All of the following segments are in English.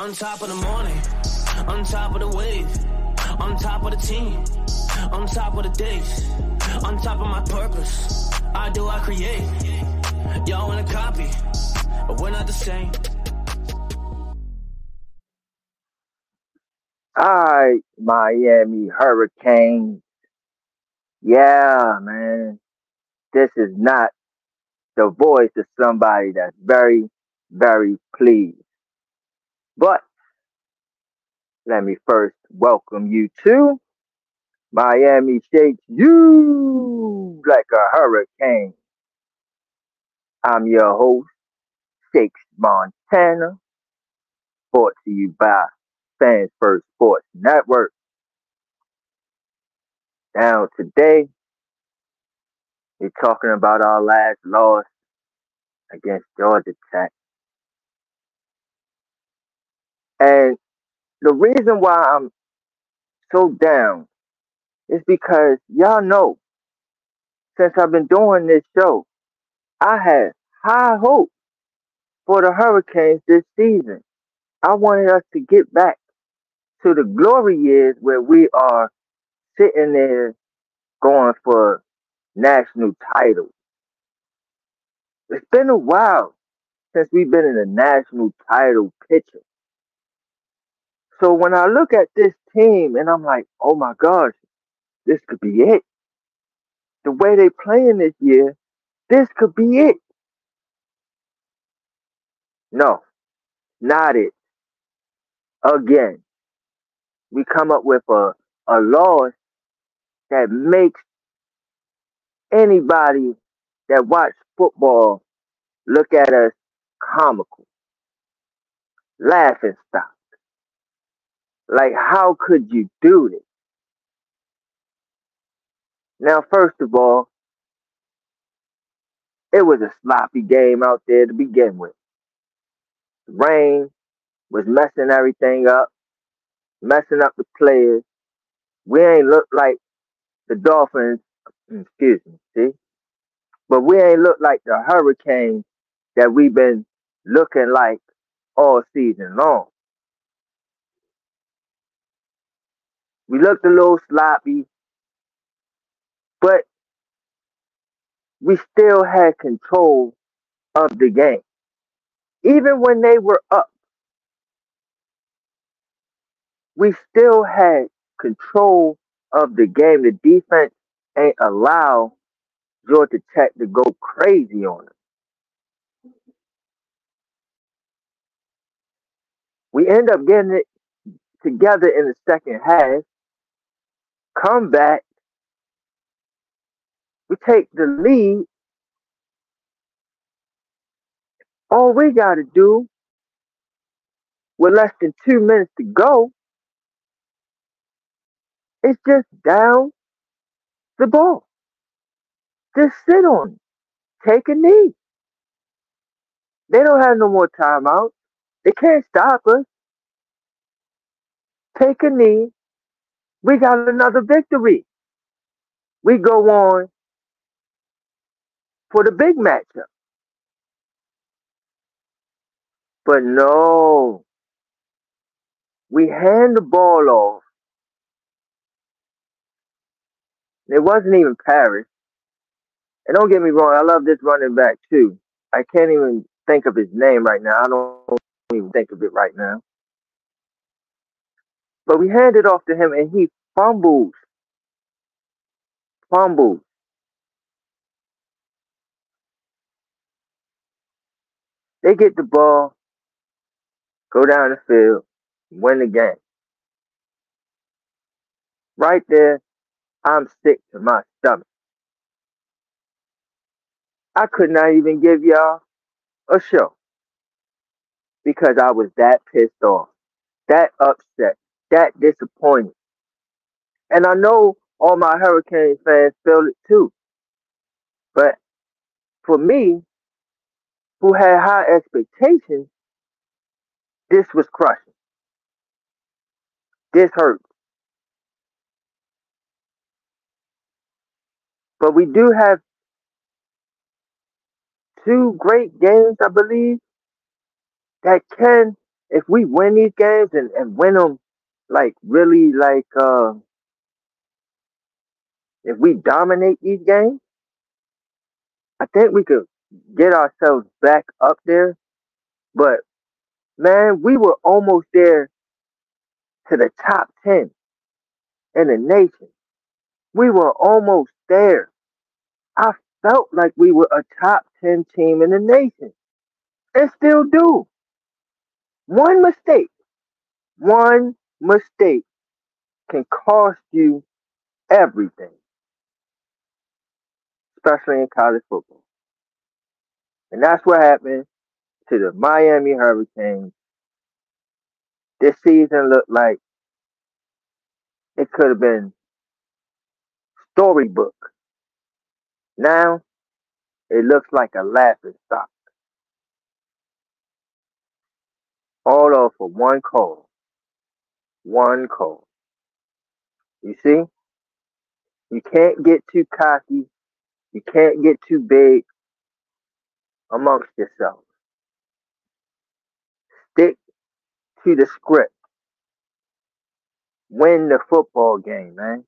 On top of the morning, on top of the wave, on top of the team, on top of the days, on top of my purpose. I do, I create. Y'all wanna copy, but we're not the same. Right, Miami Hurricanes. Yeah, man. This is not the voice of somebody that's very, very pleased. But let me first welcome you to Miami Shakes You Like a Hurricane. I'm your host, Shakes Montana, brought to you by Fans First Sports Network. Now, today, we're talking about our last loss against Georgia Tech. And the reason why I'm so down is because y'all know since I've been doing this show, I had high hope for the Hurricanes this season. I wanted us to get back to the glory years where we are sitting there going for national titles. It's been a while since we've been in a national title picture. So when I look at this team and I'm like, oh my gosh, this could be it. The way they playing this year, this could be it. No, not it. Again, we come up with a, a loss that makes anybody that watch football look at us comical, laughing stock. Like, how could you do this? Now, first of all, it was a sloppy game out there to begin with. The rain was messing everything up, messing up the players. We ain't look like the Dolphins, excuse me, see? But we ain't look like the Hurricanes that we've been looking like all season long. We looked a little sloppy, but we still had control of the game. Even when they were up, we still had control of the game. The defense ain't allow Georgia Tech to go crazy on us. We end up getting it together in the second half come back, we take the lead. All we got to do with less than two minutes to go is just down the ball. Just sit on it. Take a knee. They don't have no more timeouts. They can't stop us. Take a knee we got another victory. We go on for the big matchup. But no, we hand the ball off. It wasn't even Parrish. And don't get me wrong, I love this running back too. I can't even think of his name right now. I don't even think of it right now. But we handed off to him and he fumbles. Fumbles. They get the ball, go down the field, win the game. Right there, I'm sick to my stomach. I could not even give y'all a show. because I was that pissed off, that upset, that disappointed. And I know all my Hurricane fans feel it too. But for me, who had high expectations, this was crushing. This hurt. But we do have two great games, I believe, that can, if we win these games and, and win them like really like uh if we dominate these games, I think we could get ourselves back up there. But man, we were almost there to the top 10 in the nation. We were almost there. I felt like we were a top 10 team in the nation and still do. One mistake, one mistake can cost you everything, especially in college football. And that's what happened to the Miami Hurricanes. This season looked like it could have been storybook. Now it looks like a laughing stock. All off of one call. One call. You see? You can't get too cocky. You can't get too big amongst yourselves. Stick to the script. Win the football game, man.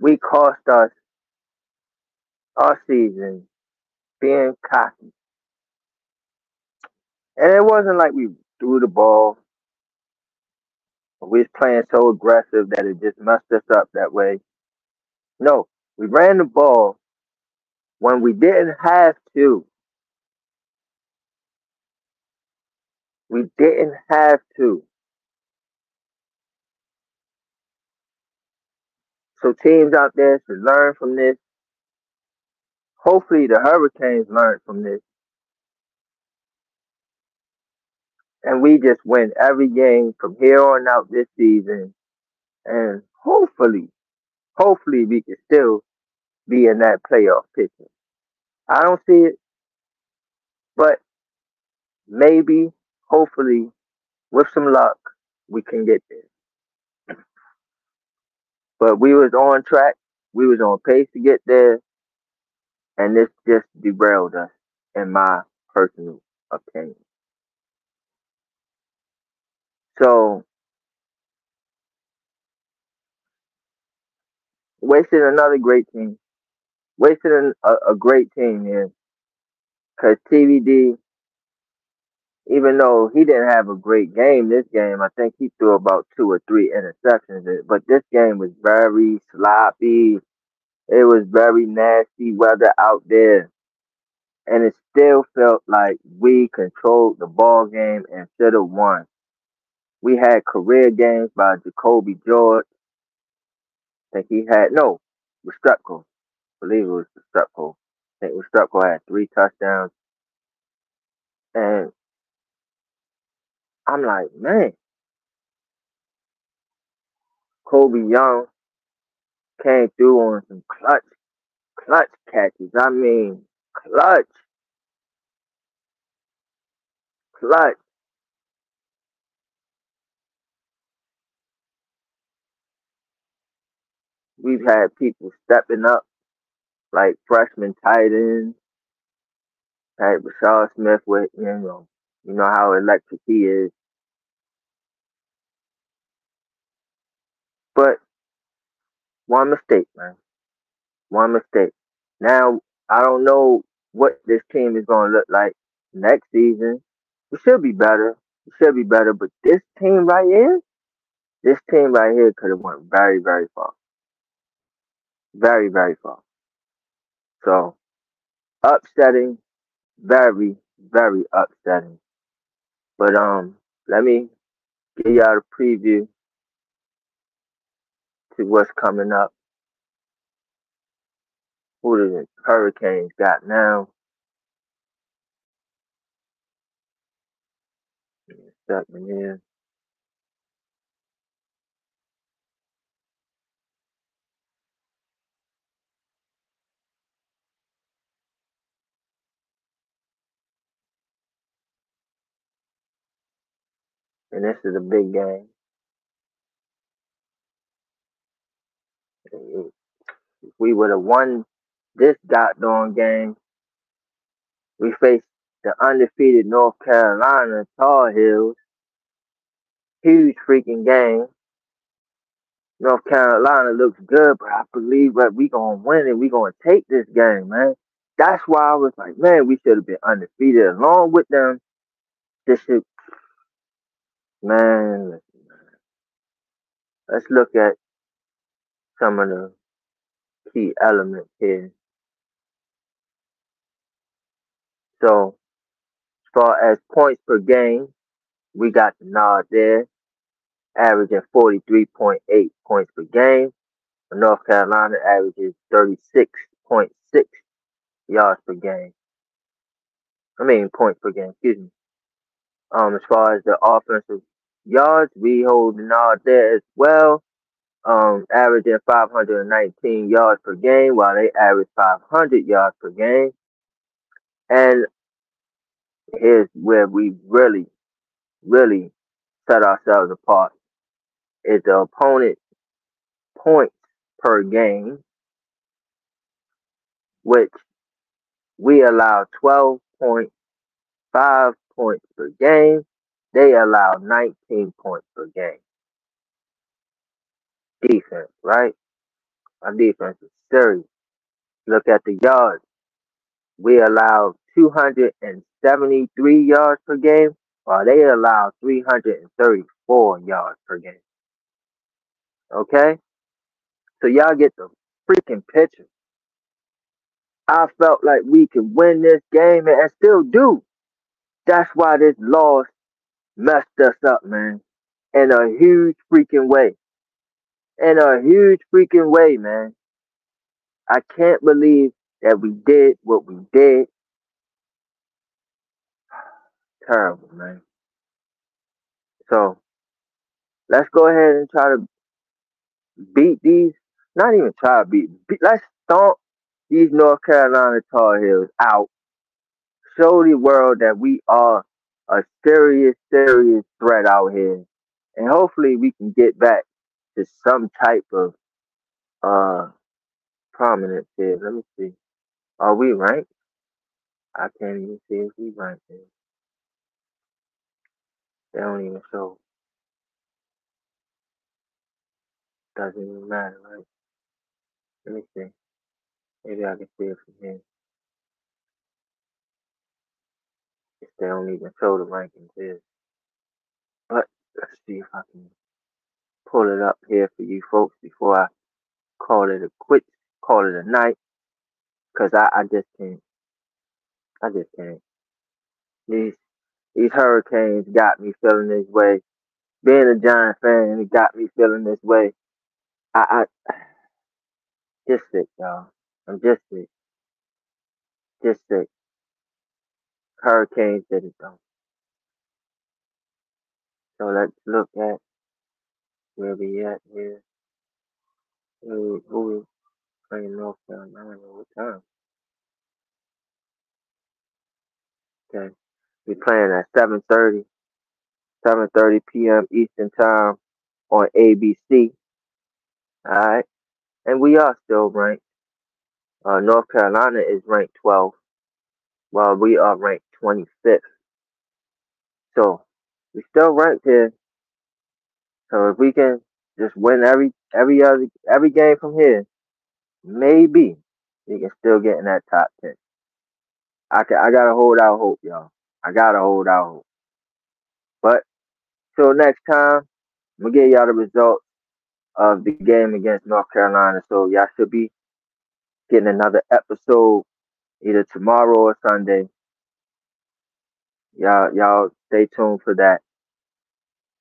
We cost us our season being cocky. And it wasn't like we threw the ball. We was playing so aggressive that it just messed us up that way. No, we ran the ball when we didn't have to. We didn't have to. So teams out there should learn from this. Hopefully the Hurricanes learn from this. And we just win every game from here on out this season. And hopefully, hopefully we can still be in that playoff picture. I don't see it, but maybe, hopefully, with some luck, we can get there. But we was on track. We was on pace to get there, and this just derailed us, in my personal opinion. So wasted another great team. Wasted a, a great team here. Cause TVD, even though he didn't have a great game this game, I think he threw about two or three interceptions. But this game was very sloppy. It was very nasty weather out there. And it still felt like we controlled the ball game and should have won. We had career games by Jacolby George. I think he had no Restrepo. I believe it was Restrepo. I think Restrepo had three touchdowns. And I'm like, man, Colbie Young came through on some clutch, clutch catches. I mean, clutch, clutch. We've had people stepping up, like freshman tight ends. Had Rashad Smith with you know, you know how electric he is. But one mistake, man. One mistake. Now I don't know what this team is gonna look like next season. It should be better. It should be better. But this team right here, this team right here could have went very, very far very, very far. So upsetting, very, very upsetting. But um, let me give y'all a preview to what's coming up. Who the Hurricanes got now? Second here. And this is a big game. If we would have won this dot doggone game, we faced the undefeated North Carolina Tar Heels. Huge freaking game. North Carolina looks good, but I believe that we gonna win and we gonna take this game, man. That's why I was like, man, we should have been undefeated along with them. This shit, man. Listen, man. Let's look at some of the key elements here. So, as far as points per game, we got the nod there, averaging 43.8 points per game. North Carolina averages 36.6 yards per game. I mean, points per game, excuse me. Um, as far as the offensive yards, we holding all there as well um, averaging 519 yards per game, while they average 500 yards per game. And here's where we really, really set ourselves apart: is the opponent points per game, which we allow 12.5 points per game. They allow 19 points per game defense, right? Our defense is serious. Look at the yards. We allow 273 yards per game, while they allow 334 yards per game. Okay? So y'all get the freaking picture. I felt like we could win this game and still do. That's why this loss messed us up, man, in a huge freaking way in a huge freaking way, man. I can't believe that we did what we did. Terrible, man. So let's go ahead and try to beat these. Not even try to beat. beat let's stomp these North Carolina Tar Heels out. Show the world that we are a serious, serious threat out here. And hopefully we can get back to some type of uh prominence here. Let me see. Are we ranked? I can't even see if we ranked here. They don't even show. Doesn't even matter, right? Let me see. Maybe I can see it from here. If they don't even show the rankings here. But let's see if I can pull it up here for you folks before I call it a quit, call it a night, because I, I just can't. I just can't. These these hurricanes got me feeling this way. Being a Giant fan, it got me feeling this way. I, I just sick, y'all. I'm just sick. Just sick. Hurricanes did it though. So let's look at where we at here. Who, who playing North Carolina? What time? Okay. We playing at 7.30, 7.30 p.m. Eastern Time on ABC. Alright. And we are still ranked. Uh, North Carolina is ranked 12, while we are ranked 25th. So, we still ranked here so if we can just win every every other every game from here, maybe we can still get in that top ten. I can I gotta hold out hope, y'all. I gotta hold out hope. But till next time, I'm gonna get y'all the results of the game against North Carolina. So y'all should be getting another episode either tomorrow or Sunday. Y'all y'all stay tuned for that.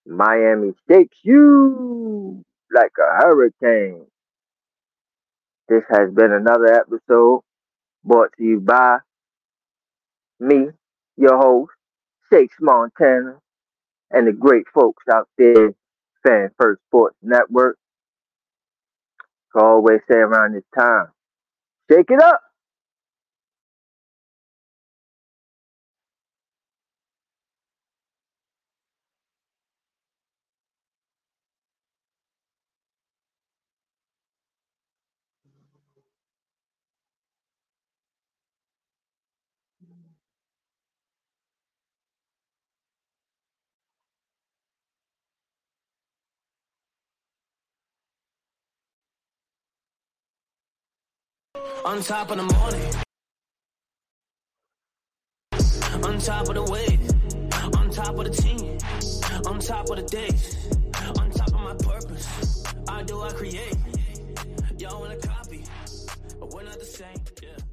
Miami shakes you like a hurricane. This has been another episode brought to you by me, your host, Shakes Montana, and the great folks out there, Fan First Sports Network. I always say around this time, shake it up. On top of the morning. On top of the wave. On top of the team. On top of the days. On top of my purpose. I do, I create. Y'all want a copy. But we're not the same. Yeah.